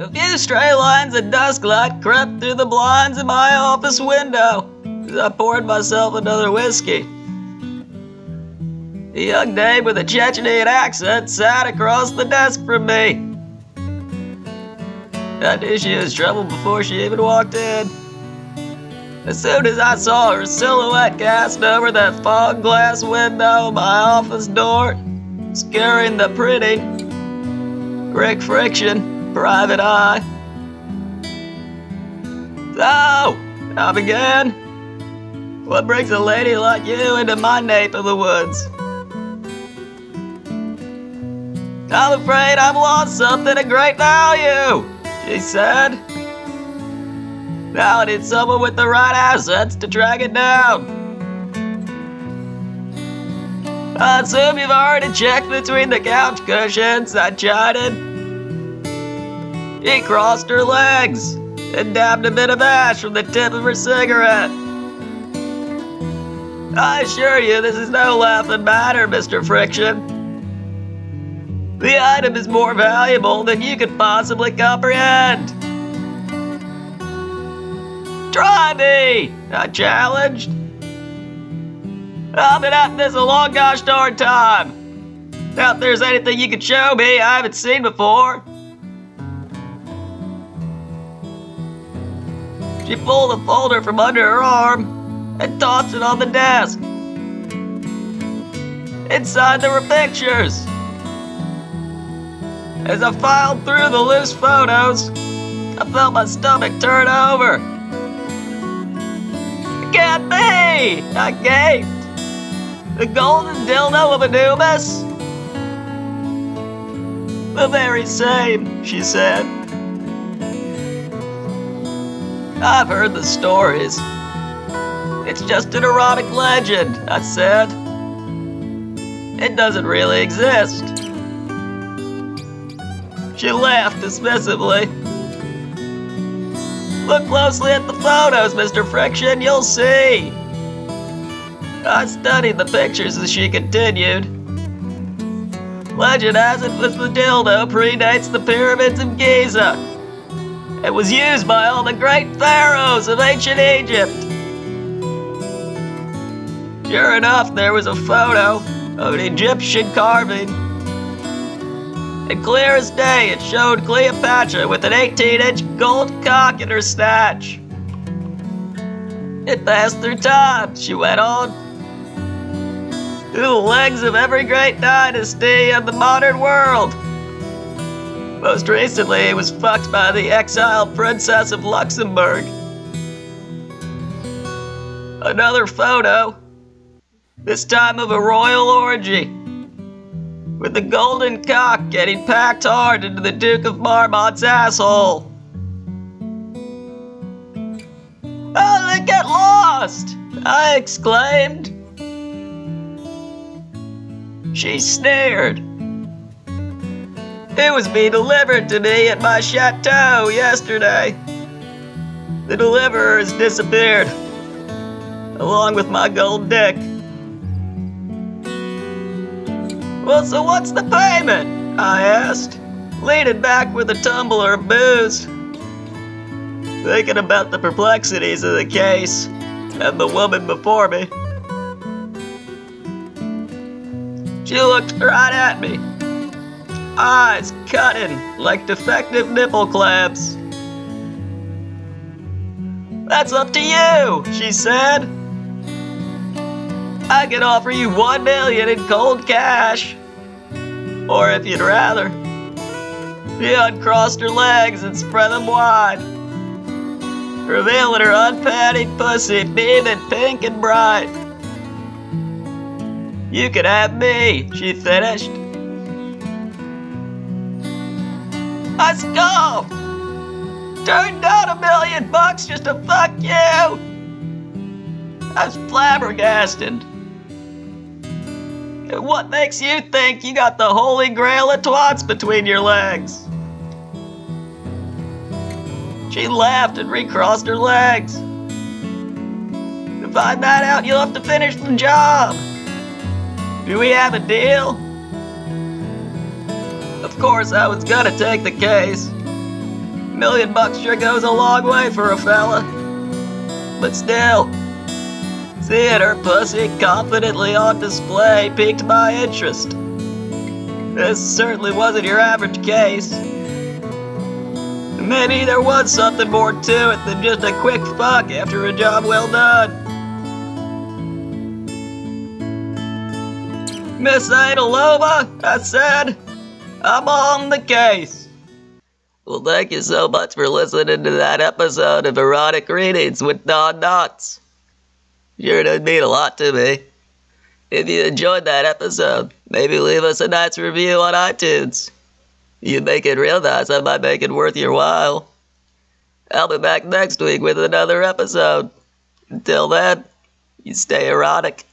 A few stray lines of dusk light crept through the blinds in my office window as I poured myself another whiskey. A young dame with a Chechenyan accent sat across the desk from me. I knew she was trouble before she even walked in. As soon as I saw her silhouette cast over that fog glass window of my office door, scaring the pretty Rick Friction private eye. So, I began. What brings a lady like you into my nape of the woods? I'm afraid I've lost something of great value, she said. Now I need someone with the right assets to track it down. I assume you've already checked between the couch cushions, I chided. She crossed her legs and dabbed a bit of ash from the tip of her cigarette. I assure you, this is no laughing matter, Mr. Friction. The item is more valuable than you could possibly comprehend. Try me, I challenged. I've been at this a long gosh darn time. Now, if there's anything you can show me I haven't seen before. She pulled a folder from under her arm and tossed it on the desk. Inside there were pictures. As I filed through the loose photos, I felt my stomach turn over. It can't be! I gaped. The golden dildo of Anubis? The very same, she said. I've heard the stories. It's just an erotic legend, I said. It doesn't really exist. She laughed dismissively. Look closely at the photos, Mr. Friction, you'll see. I studied the pictures as she continued. Legend has it that the dildo predates the pyramids of Giza. It was used by all the great pharaohs of ancient Egypt. Sure enough, there was a photo of an Egyptian carving. And clear as day, it showed Cleopatra with an 18 inch gold cock in her snatch. It passed through time, she went on. Through the legs of every great dynasty of the modern world. Most recently, he was fucked by the exiled princess of Luxembourg. Another photo, this time of a royal orgy, with the golden cock getting packed hard into the Duke of Marmont's asshole. Oh, they get lost! I exclaimed. She sneered. It was being delivered to me at my chateau yesterday. The deliverer has disappeared, along with my gold dick. Well, so what's the payment? I asked, leaning back with a tumbler of booze, thinking about the perplexities of the case and the woman before me. She looked right at me, eyes cutting like defective nipple clamps. That's up to you, she said. I can offer you one million in cold cash. Or if you'd rather. She uncrossed her legs and spread them wide, revealing her unpadded pussy beaming pink and bright. You can have me, she finished. I scoffed. Turned down a million bucks just to fuck you. I was flabbergasted. What makes you think you got the holy grail of twats between your legs? She laughed and recrossed her legs. To find that out, you'll have to finish the job. Do we have a deal? Of course, I was gonna take the case. million bucks sure goes a long way for a fella. But still, seeing her pussy confidently on display piqued my interest. This certainly wasn't your average case. Maybe there was something more to it than just a quick fuck after a job well done. Miss Adalova, I said, I'm on the case. Well, thank you so much for listening to that episode of Erotic Readings with Don Knotts. Sure did mean a lot to me. If you enjoyed that episode, maybe leave us a nice review on iTunes. You make it real nice, I might make it worth your while. I'll be back next week with another episode. Until then, you stay erotic.